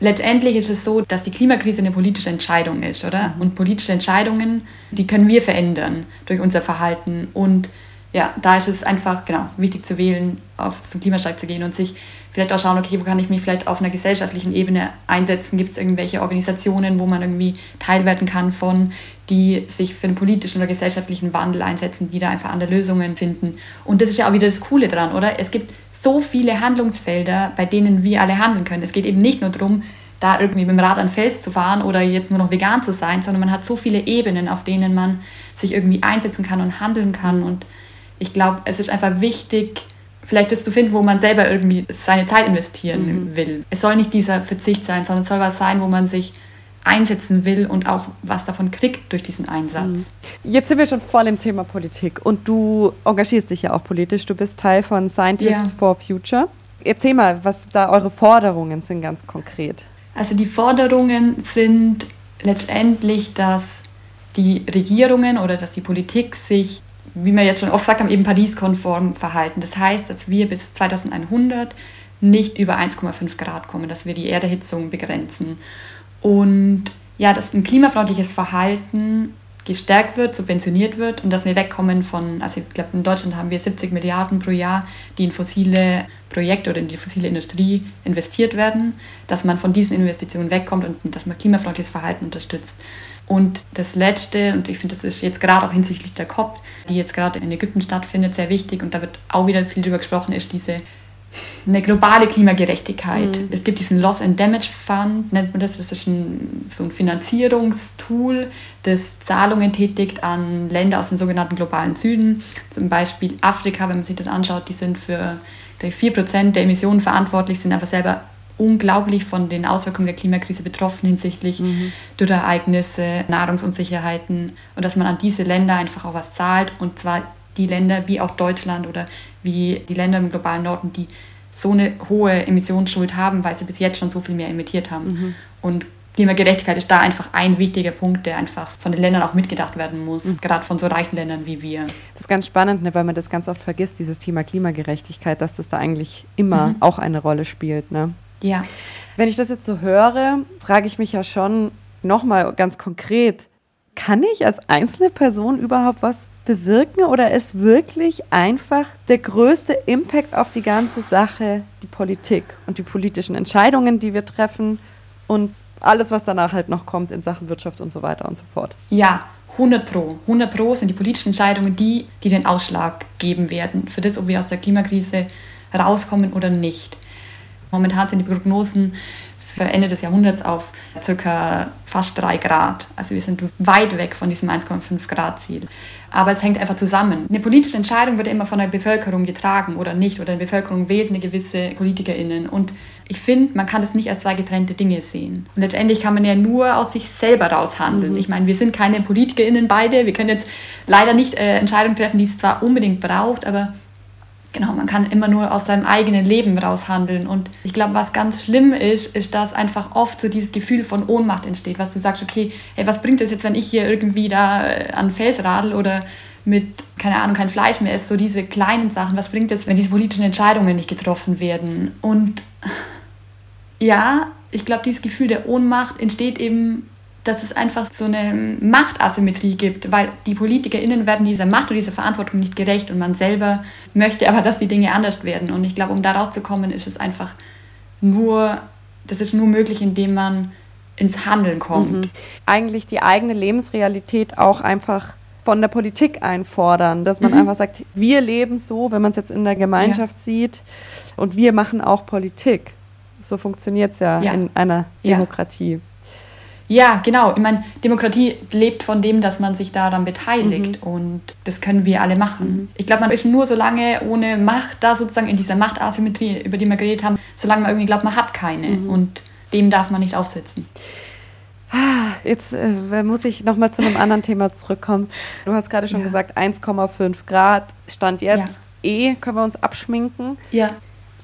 Letztendlich ist es so, dass die Klimakrise eine politische Entscheidung ist, oder? Mhm. Und politische Entscheidungen, die können wir verändern durch unser Verhalten. Und ja, da ist es einfach genau wichtig zu wählen, auf zum Klimastreik zu gehen und sich vielleicht auch schauen, okay, wo kann ich mich vielleicht auf einer gesellschaftlichen Ebene einsetzen? Gibt es irgendwelche Organisationen, wo man irgendwie teilwerden kann von, die sich für den politischen oder gesellschaftlichen Wandel einsetzen, die da einfach andere Lösungen finden? Und das ist ja auch wieder das Coole dran, oder? Es gibt so viele Handlungsfelder, bei denen wir alle handeln können. Es geht eben nicht nur darum, da irgendwie mit dem Rad an Fels zu fahren oder jetzt nur noch vegan zu sein, sondern man hat so viele Ebenen, auf denen man sich irgendwie einsetzen kann und handeln kann und ich glaube, es ist einfach wichtig, vielleicht das zu finden, wo man selber irgendwie seine Zeit investieren mhm. will. Es soll nicht dieser Verzicht sein, sondern es soll was sein, wo man sich einsetzen will und auch was davon kriegt durch diesen Einsatz. Mhm. Jetzt sind wir schon voll im Thema Politik und du engagierst dich ja auch politisch. Du bist Teil von Scientists ja. for Future. Erzähl mal, was da eure Forderungen sind ganz konkret. Also die Forderungen sind letztendlich, dass die Regierungen oder dass die Politik sich wie wir jetzt schon oft gesagt haben, eben Paris-konform verhalten. Das heißt, dass wir bis 2100 nicht über 1,5 Grad kommen, dass wir die Erderhitzung begrenzen. Und ja, dass ein klimafreundliches Verhalten gestärkt wird, subventioniert wird und dass wir wegkommen von, also ich glaube, in Deutschland haben wir 70 Milliarden pro Jahr, die in fossile Projekte oder in die fossile Industrie investiert werden, dass man von diesen Investitionen wegkommt und dass man klimafreundliches Verhalten unterstützt. Und das Letzte, und ich finde, das ist jetzt gerade auch hinsichtlich der COP, die jetzt gerade in Ägypten stattfindet, sehr wichtig, und da wird auch wieder viel darüber gesprochen, ist diese eine globale Klimagerechtigkeit. Mhm. Es gibt diesen Loss and Damage Fund, nennt man das. Das ist ein, so ein Finanzierungstool, das Zahlungen tätigt an Länder aus dem sogenannten globalen Süden. Zum Beispiel Afrika, wenn man sich das anschaut, die sind für 4% der Emissionen verantwortlich, sind aber selber unglaublich von den Auswirkungen der Klimakrise betroffen hinsichtlich mhm. Dürrereignisse, Nahrungsunsicherheiten und dass man an diese Länder einfach auch was zahlt und zwar die Länder wie auch Deutschland oder wie die Länder im globalen Norden, die so eine hohe Emissionsschuld haben, weil sie bis jetzt schon so viel mehr emittiert haben. Mhm. Und Klimagerechtigkeit ist da einfach ein wichtiger Punkt, der einfach von den Ländern auch mitgedacht werden muss, mhm. gerade von so reichen Ländern wie wir. Das ist ganz spannend, ne, weil man das ganz oft vergisst, dieses Thema Klimagerechtigkeit, dass das da eigentlich immer mhm. auch eine Rolle spielt. Ne? Ja. Wenn ich das jetzt so höre, frage ich mich ja schon nochmal ganz konkret, kann ich als einzelne Person überhaupt was bewirken oder ist wirklich einfach der größte Impact auf die ganze Sache die Politik und die politischen Entscheidungen, die wir treffen und alles, was danach halt noch kommt in Sachen Wirtschaft und so weiter und so fort? Ja, 100 Pro. 100 Pro sind die politischen Entscheidungen die, die den Ausschlag geben werden für das, ob wir aus der Klimakrise rauskommen oder nicht. Momentan sind die Prognosen für Ende des Jahrhunderts auf circa fast 3 Grad. Also wir sind weit weg von diesem 1,5 Grad Ziel. Aber es hängt einfach zusammen. Eine politische Entscheidung wird immer von der Bevölkerung getragen oder nicht. Oder die Bevölkerung wählt eine gewisse PolitikerInnen. Und ich finde, man kann das nicht als zwei getrennte Dinge sehen. Und letztendlich kann man ja nur aus sich selber raushandeln. Mhm. Ich meine, wir sind keine PolitikerInnen beide. Wir können jetzt leider nicht äh, Entscheidungen treffen, die es zwar unbedingt braucht, aber Genau, man kann immer nur aus seinem eigenen Leben raushandeln. Und ich glaube, was ganz schlimm ist, ist, dass einfach oft so dieses Gefühl von Ohnmacht entsteht, was du sagst, okay, hey, was bringt es jetzt, wenn ich hier irgendwie da äh, an Fels radel oder mit, keine Ahnung, kein Fleisch mehr esse, so diese kleinen Sachen, was bringt es, wenn diese politischen Entscheidungen nicht getroffen werden? Und ja, ich glaube, dieses Gefühl der Ohnmacht entsteht eben dass es einfach so eine Machtasymmetrie gibt, weil die PolitikerInnen werden dieser Macht und dieser Verantwortung nicht gerecht und man selber möchte aber, dass die Dinge anders werden. Und ich glaube, um da rauszukommen, ist es einfach nur, das ist nur möglich, indem man ins Handeln kommt. Mhm. Eigentlich die eigene Lebensrealität auch einfach von der Politik einfordern, dass man mhm. einfach sagt, wir leben so, wenn man es jetzt in der Gemeinschaft ja. sieht und wir machen auch Politik. So funktioniert es ja, ja, in einer Demokratie. Ja. Ja, genau. Ich meine, Demokratie lebt von dem, dass man sich daran beteiligt mhm. und das können wir alle machen. Mhm. Ich glaube, man ist nur so lange ohne Macht da sozusagen in dieser Machtasymmetrie, über die wir geredet haben, solange man irgendwie glaubt, man hat keine mhm. und dem darf man nicht aufsetzen. Ah, jetzt äh, muss ich nochmal zu einem anderen Thema zurückkommen. Du hast gerade schon ja. gesagt, 1,5 Grad stand jetzt. Ja. Eh können wir uns abschminken. Ja.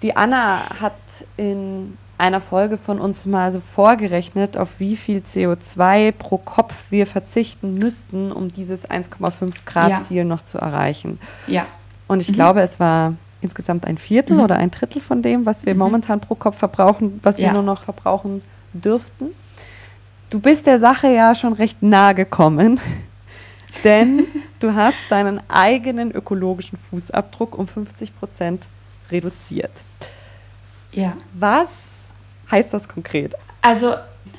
Die Anna hat in einer Folge von uns mal so vorgerechnet, auf wie viel CO2 pro Kopf wir verzichten müssten, um dieses 1,5 Grad Ziel ja. noch zu erreichen. Ja. Und ich mhm. glaube, es war insgesamt ein Viertel mhm. oder ein Drittel von dem, was wir mhm. momentan pro Kopf verbrauchen, was wir nur noch verbrauchen dürften. Du bist der Sache ja schon recht nahe gekommen, denn du hast deinen eigenen ökologischen Fußabdruck um 50 Prozent reduziert. Ja. Was heißt das konkret? Also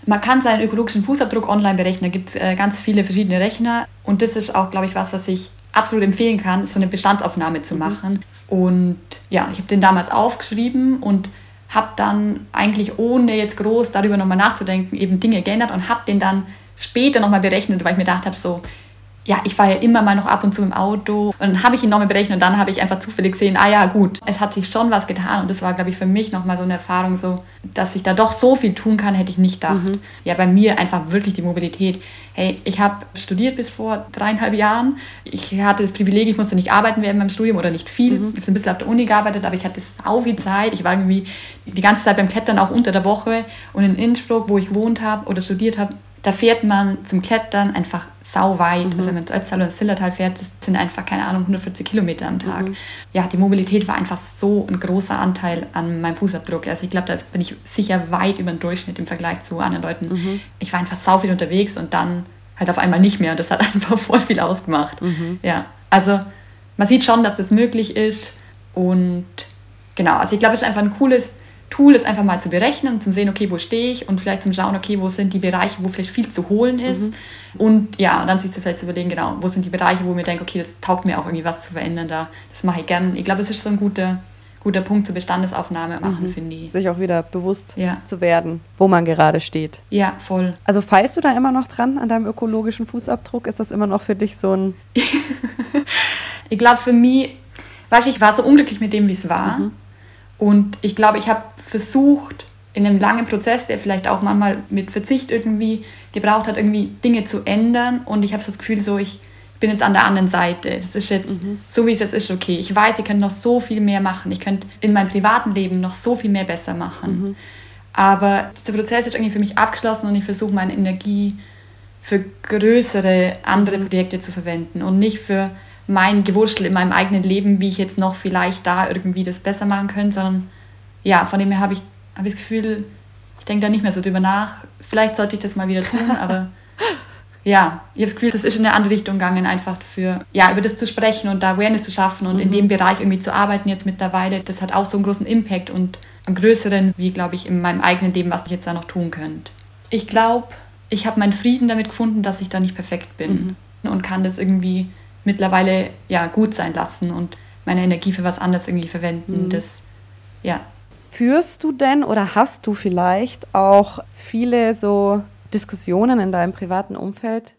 man kann seinen ökologischen Fußabdruck online berechnen. Da gibt es äh, ganz viele verschiedene Rechner. Und das ist auch, glaube ich, was, was ich absolut empfehlen kann, so eine Bestandsaufnahme zu mhm. machen. Und ja, ich habe den damals aufgeschrieben und habe dann eigentlich ohne jetzt groß darüber nochmal nachzudenken eben Dinge geändert und habe den dann später nochmal berechnet, weil ich mir gedacht habe, so ja, ich fahre ja immer mal noch ab und zu im Auto. Und dann habe ich ihn nochmal berechnet und dann habe ich einfach zufällig gesehen, ah ja, gut, es hat sich schon was getan. Und das war, glaube ich, für mich nochmal so eine Erfahrung, so, dass ich da doch so viel tun kann, hätte ich nicht gedacht. Mhm. Ja, bei mir einfach wirklich die Mobilität. Hey, ich habe studiert bis vor dreieinhalb Jahren. Ich hatte das Privileg, ich musste nicht arbeiten während meinem Studium oder nicht viel. Mhm. Ich habe ein bisschen auf der Uni gearbeitet, aber ich hatte sau viel Zeit. Ich war irgendwie die ganze Zeit beim Klettern auch unter der Woche. Und in Innsbruck, wo ich gewohnt habe oder studiert habe, da fährt man zum Klettern einfach sau weit. Mhm. Also wenn man ins Ötztal oder Sillertal fährt, das sind einfach, keine Ahnung, 140 Kilometer am Tag. Mhm. Ja, die Mobilität war einfach so ein großer Anteil an meinem Fußabdruck. Also ich glaube, da bin ich sicher weit über den Durchschnitt im Vergleich zu anderen Leuten. Mhm. Ich war einfach sau viel unterwegs und dann halt auf einmal nicht mehr. Und das hat einfach voll viel ausgemacht. Mhm. Ja, also man sieht schon, dass das möglich ist. Und genau, also ich glaube, es ist einfach ein cooles Tool ist einfach mal zu berechnen zum sehen, okay, wo stehe ich und vielleicht zum Schauen, okay, wo sind die Bereiche, wo vielleicht viel zu holen ist. Mhm. Und ja, und dann sich vielleicht zu überlegen, genau, wo sind die Bereiche, wo mir denke, okay, das taugt mir auch irgendwie was zu verändern da. Das mache ich gerne. Ich glaube, es ist so ein guter, guter Punkt zur Bestandesaufnahme machen, mhm. finde ich. Sich auch wieder bewusst ja. zu werden, wo man gerade steht. Ja, voll. Also feilst du da immer noch dran an deinem ökologischen Fußabdruck? Ist das immer noch für dich so ein... ich glaube, für mich, weißt du, ich war so unglücklich mit dem, wie es war. Mhm. Und ich glaube, ich habe versucht, in einem langen Prozess, der vielleicht auch manchmal mit Verzicht irgendwie gebraucht hat, irgendwie Dinge zu ändern. Und ich habe so das Gefühl, so ich bin jetzt an der anderen Seite. Das ist jetzt mhm. so, wie es jetzt ist, okay. Ich weiß, ich könnte noch so viel mehr machen. Ich könnte in meinem privaten Leben noch so viel mehr besser machen. Mhm. Aber dieser Prozess ist irgendwie für mich abgeschlossen und ich versuche meine Energie für größere andere mhm. Projekte zu verwenden und nicht für mein Gewurschtel in meinem eigenen Leben, wie ich jetzt noch vielleicht da irgendwie das besser machen könnte, sondern ja, von dem her habe ich, hab ich das Gefühl, Ich denke da nicht mehr so drüber nach. Vielleicht sollte ich das mal wieder tun, aber ja, ich habe das Gefühl, das ist in eine andere Richtung gegangen, einfach für, ja, über das zu sprechen und da Awareness zu schaffen und mhm. in dem Bereich irgendwie zu arbeiten jetzt mittlerweile. Das hat auch so einen großen Impact und einen größeren, wie, glaube ich, in meinem eigenen Leben, was ich jetzt da noch tun könnte. Ich glaube, ich habe meinen Frieden damit gefunden, dass ich da nicht perfekt bin mhm. und kann das irgendwie mittlerweile ja gut sein lassen und meine Energie für was anderes irgendwie verwenden. Mhm. Das, ja. Führst du denn oder hast du vielleicht auch viele so Diskussionen in deinem privaten Umfeld?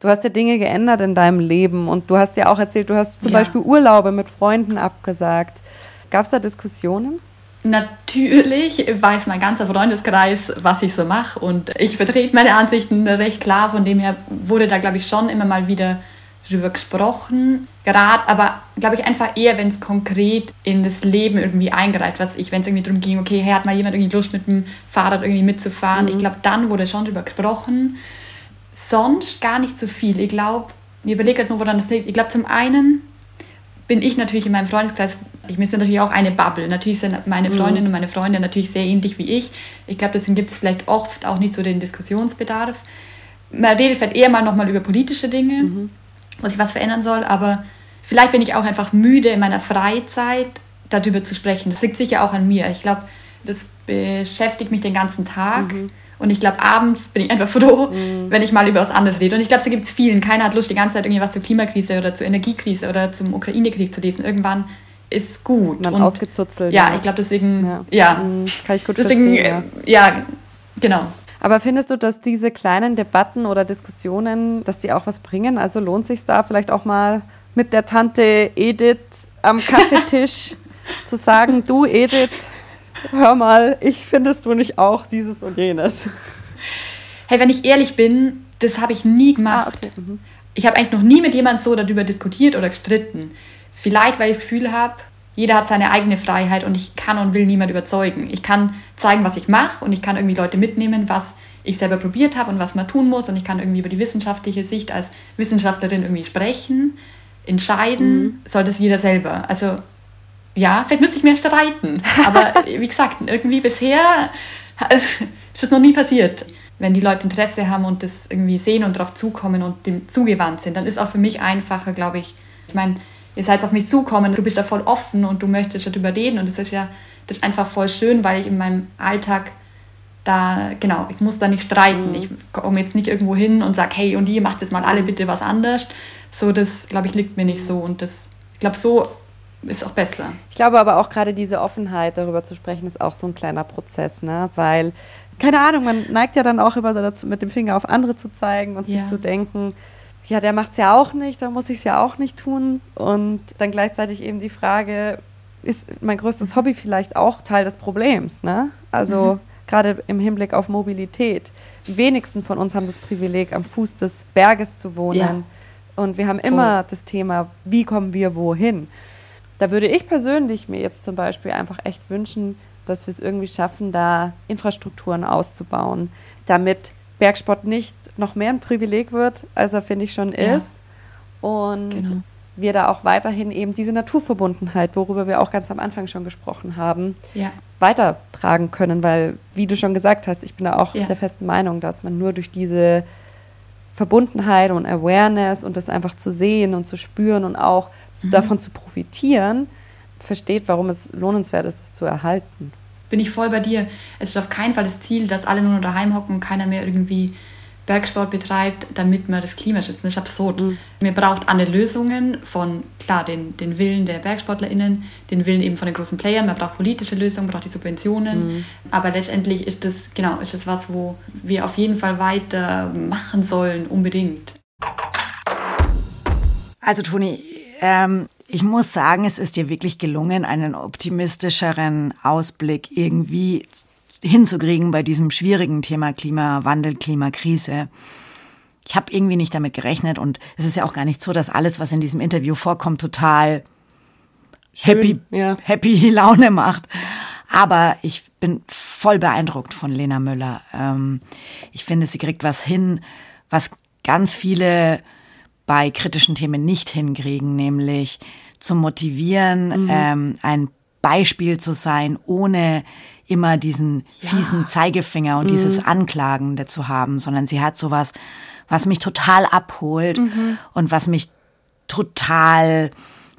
Du hast ja Dinge geändert in deinem Leben und du hast ja auch erzählt, du hast zum ja. Beispiel Urlaube mit Freunden abgesagt. Gab es da Diskussionen? Natürlich weiß mein ganzer Freundeskreis, was ich so mache und ich vertrete meine Ansichten recht klar. Von dem her wurde da, glaube ich, schon immer mal wieder drüber gesprochen. Gerade, aber glaube ich einfach eher, wenn es konkret in das Leben irgendwie eingreift, was ich, wenn es irgendwie darum ging, okay, hey, hat mal jemand irgendwie Lust mit dem Fahrrad irgendwie mitzufahren. Mhm. Ich glaube, dann wurde schon drüber gesprochen. Sonst gar nicht so viel. Ich glaube, ich überlege halt nur, woran das liegt. Ich glaube, zum einen bin ich natürlich in meinem Freundeskreis, ich misse natürlich auch eine Bubble. Natürlich sind meine mhm. Freundinnen und meine Freunde natürlich sehr ähnlich wie ich. Ich glaube, deswegen gibt es vielleicht oft auch nicht so den Diskussionsbedarf. Man redet vielleicht eher mal nochmal über politische Dinge. Mhm wo sich was verändern soll, aber vielleicht bin ich auch einfach müde in meiner Freizeit darüber zu sprechen. Das liegt sicher auch an mir. Ich glaube, das beschäftigt mich den ganzen Tag. Mhm. Und ich glaube, abends bin ich einfach froh, mhm. wenn ich mal über was anderes rede. Und ich glaube, so gibt es vielen. Keiner hat Lust, die ganze Zeit irgendwie was zur Klimakrise oder zur Energiekrise oder zum Ukraine-Krieg zu lesen. Irgendwann ist es gut. Man und ausgezuzelt. Ja, ja. ich glaube, deswegen, ja. ja. Mhm. Kann ich gut deswegen, verstehen. Ja. ja, genau. Aber findest du, dass diese kleinen Debatten oder Diskussionen, dass die auch was bringen? Also lohnt sich da vielleicht auch mal mit der Tante Edith am Kaffeetisch zu sagen, du Edith, hör mal, ich findest du nicht auch dieses und jenes? Hey, wenn ich ehrlich bin, das habe ich nie gemacht. Ah, okay. mhm. Ich habe eigentlich noch nie mit jemandem so darüber diskutiert oder gestritten. Vielleicht, weil ich das Gefühl habe, jeder hat seine eigene Freiheit und ich kann und will niemand überzeugen. Ich kann zeigen, was ich mache und ich kann irgendwie Leute mitnehmen, was ich selber probiert habe und was man tun muss und ich kann irgendwie über die wissenschaftliche Sicht als Wissenschaftlerin irgendwie sprechen. Entscheiden mhm. soll das jeder selber. Also ja, vielleicht müsste ich mehr streiten, aber wie gesagt, irgendwie bisher ist das noch nie passiert. Wenn die Leute Interesse haben und das irgendwie sehen und darauf zukommen und dem zugewandt sind, dann ist auch für mich einfacher, glaube ich. Ich meine, ihr seid auf mich zukommen, du bist da voll offen und du möchtest darüber reden und das ist ja das ist einfach voll schön, weil ich in meinem Alltag da, genau, ich muss da nicht streiten. Mhm. Ich komme jetzt nicht irgendwo hin und sage, hey, und ihr macht jetzt mal alle bitte was anders. So, das, glaube ich, liegt mir nicht so und das, ich glaube, so ist auch besser. Ich glaube aber auch gerade diese Offenheit, darüber zu sprechen, ist auch so ein kleiner Prozess, ne? Weil, keine Ahnung, man neigt ja dann auch immer dazu, mit dem Finger auf andere zu zeigen und ja. sich zu denken, ja, der macht es ja auch nicht, dann muss ich es ja auch nicht tun. Und dann gleichzeitig eben die Frage, ist mein größtes Hobby vielleicht auch Teil des Problems? Ne? Also mhm. gerade im Hinblick auf Mobilität. Die wenigsten von uns haben das Privileg, am Fuß des Berges zu wohnen. Ja. Und wir haben Voll. immer das Thema, wie kommen wir wohin? Da würde ich persönlich mir jetzt zum Beispiel einfach echt wünschen, dass wir es irgendwie schaffen, da Infrastrukturen auszubauen, damit Bergsport nicht noch mehr ein Privileg wird, als er, finde ich, schon ja. ist. Und genau. wir da auch weiterhin eben diese Naturverbundenheit, worüber wir auch ganz am Anfang schon gesprochen haben, ja. weitertragen können. Weil, wie du schon gesagt hast, ich bin da auch ja. der festen Meinung, dass man nur durch diese Verbundenheit und Awareness und das einfach zu sehen und zu spüren und auch zu, mhm. davon zu profitieren, versteht, warum es lohnenswert ist, es zu erhalten. Bin ich voll bei dir. Es ist auf keinen Fall das Ziel, dass alle nur noch daheim hocken und keiner mehr irgendwie Bergsport betreibt, damit wir das Klima schützen. Das ist absurd. Mhm. Wir braucht andere Lösungen von, klar, den, den Willen der BergsportlerInnen, den Willen eben von den großen Playern, man braucht politische Lösungen, man braucht die Subventionen. Mhm. Aber letztendlich ist das, genau, ist das was, wo wir auf jeden Fall weiter machen sollen, unbedingt. Also Toni, ähm, ich muss sagen, es ist dir wirklich gelungen, einen optimistischeren Ausblick irgendwie hinzukriegen bei diesem schwierigen Thema Klimawandel, Klimakrise. Ich habe irgendwie nicht damit gerechnet und es ist ja auch gar nicht so, dass alles, was in diesem Interview vorkommt, total Schön, happy, ja. happy Laune macht. Aber ich bin voll beeindruckt von Lena Müller. Ähm, ich finde, sie kriegt was hin, was ganz viele bei kritischen Themen nicht hinkriegen, nämlich zu motivieren, mhm. ähm, ein Beispiel zu sein, ohne immer diesen fiesen Zeigefinger und dieses Anklagende zu haben, sondern sie hat sowas, was mich total abholt und was mich total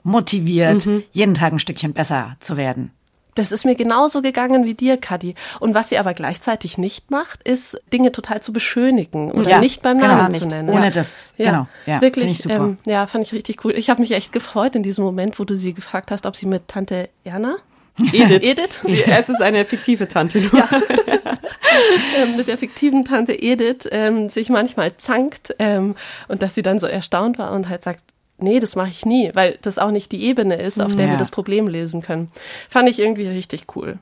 motiviert, jeden Tag ein Stückchen besser zu werden. Das ist mir genauso gegangen wie dir, Kadi. Und was sie aber gleichzeitig nicht macht, ist, Dinge total zu beschönigen oder Ja, nicht beim genau, Namen nicht. zu nennen. Ohne das- genau, ja, wirklich. finde ich super. Ähm, ja, fand ich richtig cool. Ich habe mich echt gefreut in diesem Moment, wo du sie gefragt hast, ob sie mit Tante Erna, Edith. Edith, Sie, es ist eine fiktive Tante. Nur. ähm, mit der fiktiven Tante Edith ähm, sich manchmal zankt ähm, und dass sie dann so erstaunt war und halt sagt, nee, das mache ich nie, weil das auch nicht die Ebene ist, auf der Ja. wir das Problem lösen können. Fand ich irgendwie richtig cool.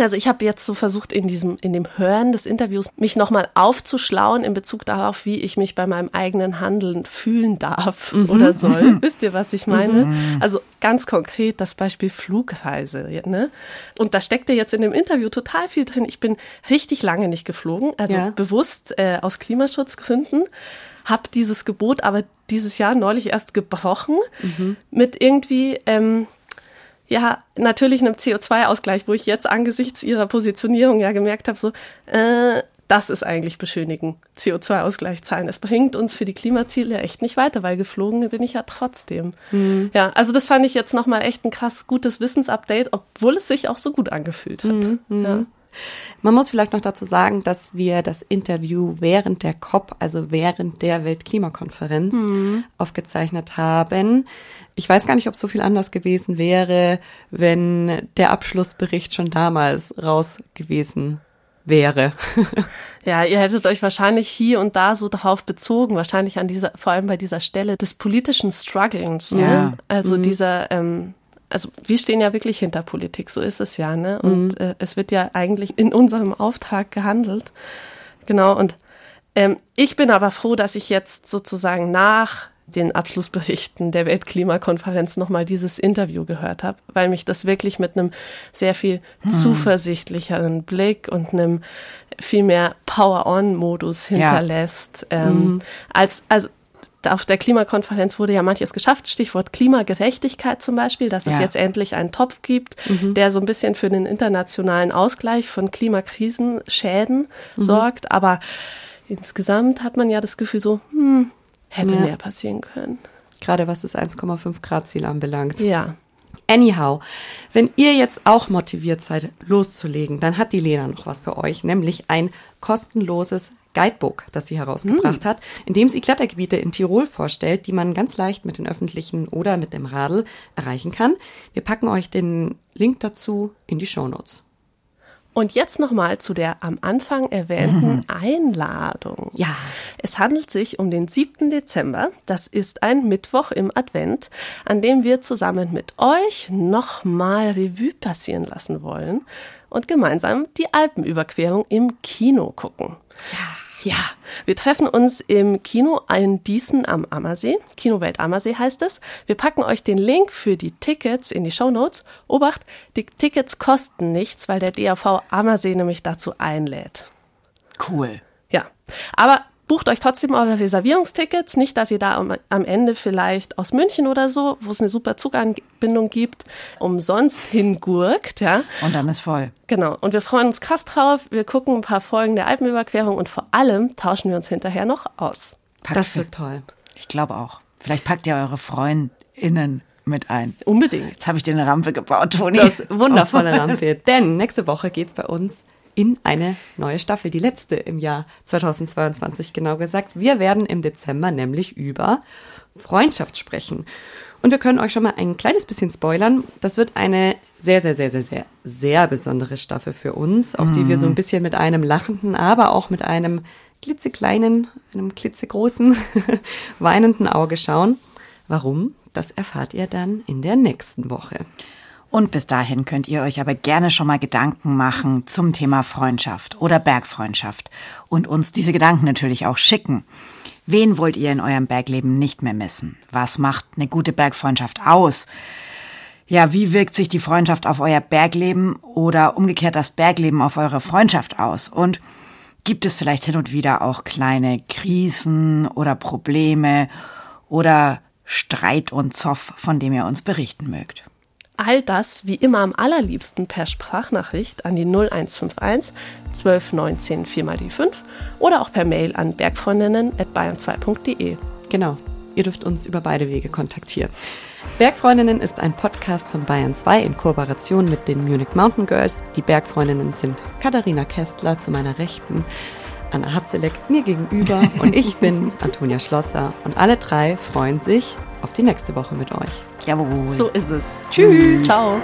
Also ich habe jetzt so versucht, in diesem, in dem Hören des Interviews mich nochmal aufzuschlauen in Bezug darauf, wie ich mich bei meinem eigenen Handeln fühlen darf oder soll. Wisst ihr, was ich meine? Also ganz konkret das Beispiel Flugreise. Ne? Und da steckte jetzt in dem Interview total viel drin. Ich bin richtig lange nicht geflogen, also Ja. bewusst äh, aus Klimaschutzgründen. Hab dieses Gebot aber dieses Jahr neulich erst gebrochen mit irgendwie ähm, ja, natürlich einem CO2-Ausgleich, wo ich jetzt angesichts ihrer Positionierung ja gemerkt habe, so, äh, das ist eigentlich beschönigen, CO2-Ausgleich zahlen. Es bringt uns für die Klimaziele echt nicht weiter, weil geflogen bin ich ja trotzdem. Ja, also das fand ich jetzt nochmal echt ein krass gutes Wissensupdate, obwohl es sich auch so gut angefühlt hat. Ja. Man muss vielleicht noch dazu sagen, dass wir das Interview während der COP, also während der Weltklimakonferenz, aufgezeichnet haben. Ich weiß gar nicht, ob es so viel anders gewesen wäre, wenn der Abschlussbericht schon damals raus gewesen wäre. Ja, ihr hättet euch wahrscheinlich hier und da so darauf bezogen, wahrscheinlich an dieser, vor allem bei dieser Stelle des politischen Strugglings, ne? Ja. Also dieser, ähm, also wir stehen ja wirklich hinter Politik, so ist es ja, ne? Und äh, es wird ja eigentlich in unserem Auftrag gehandelt. Genau, und ähm, ich bin aber froh, dass ich jetzt sozusagen nach den Abschlussberichten der Weltklimakonferenz nochmal dieses Interview gehört habe, weil mich das wirklich mit einem sehr viel zuversichtlicheren Blick und einem viel mehr Power-on-Modus hinterlässt. Ähm, als, also auf der Klimakonferenz wurde ja manches geschafft, Stichwort Klimagerechtigkeit zum Beispiel, dass es Ja. jetzt endlich einen Topf gibt, der so ein bisschen für den internationalen Ausgleich von Klimakrisenschäden sorgt. Aber insgesamt hat man ja das Gefühl so, hm, hätte Ja. mehr passieren können. Gerade was das 1,5 Grad Ziel anbelangt. Ja. Anyhow, wenn ihr jetzt auch motiviert seid, loszulegen, dann hat die Lena noch was für euch, nämlich ein kostenloses Guidebook, das sie herausgebracht hat, in dem sie Klettergebiete in Tirol vorstellt, die man ganz leicht mit den öffentlichen oder mit dem Radl erreichen kann. Wir packen euch den Link dazu in die Shownotes. Und jetzt nochmal zu der am Anfang erwähnten Einladung. Ja. Es handelt sich um den 7. Dezember. Das ist ein Mittwoch im Advent, an dem wir zusammen mit euch nochmal Revue passieren lassen wollen und gemeinsam die Alpenüberquerung im Kino gucken. Ja. Ja, wir treffen uns im Kino in Diesen am Ammersee. Kinowelt Ammersee heißt es. Wir packen euch den Link für die Tickets in die Shownotes. Obacht, die Tickets kosten nichts, weil der DAV Ammersee nämlich dazu einlädt. Cool. Ja, aber bucht euch trotzdem eure Reservierungstickets. Nicht, dass ihr da am, am Ende vielleicht aus München oder so, wo es eine super Zuganbindung gibt, umsonst hingurkt. Ja, Und dann ist voll. genau. Und wir freuen uns krass drauf. Wir gucken ein paar Folgen der Alpenüberquerung und vor allem tauschen wir uns hinterher noch aus. Packt Das wird toll. Ich glaube auch. Vielleicht packt ihr eure FreundInnen mit ein. Unbedingt. Jetzt habe ich dir eine Rampe gebaut, Toni. Das wundervolle Rampe. Denn nächste Woche geht's bei uns in eine neue Staffel, die letzte im Jahr 2022 genau gesagt. Wir werden im Dezember nämlich über Freundschaft sprechen. Und wir können euch schon mal ein kleines bisschen spoilern. Das wird eine sehr, sehr, sehr, sehr, sehr, sehr besondere Staffel für uns, auf die wir so ein bisschen mit einem lachenden, aber auch mit einem klitzekleinen, einem klitzegroßen, weinenden Auge schauen. Warum? Das erfahrt ihr dann in der nächsten Woche. Und bis dahin könnt ihr euch aber gerne schon mal Gedanken machen zum Thema Freundschaft oder Bergfreundschaft und uns diese Gedanken natürlich auch schicken. Wen wollt ihr in eurem Bergleben nicht mehr missen? Was macht eine gute Bergfreundschaft aus? Ja, wie wirkt sich die Freundschaft auf euer Bergleben oder umgekehrt das Bergleben auf eure Freundschaft aus? Und gibt es vielleicht hin und wieder auch kleine Krisen oder Probleme oder Streit und Zoff, von dem ihr uns berichten mögt? All das wie immer am allerliebsten per Sprachnachricht an die 0151 1219 4 mal die 5 oder auch per Mail an bergfreundinnen.bayern2.de. Genau, ihr dürft uns über beide Wege kontaktieren. Bergfreundinnen ist ein Podcast von Bayern 2 in Kooperation mit den Munich Mountain Girls. Die Bergfreundinnen sind Katharina Kästler zu meiner Rechten, Anna Hatzelek mir gegenüber und ich bin Antonia Schlosser. Und alle drei freuen sich auf die nächste Woche mit euch. Jawohl. So ist es. Tschüss. Ciao.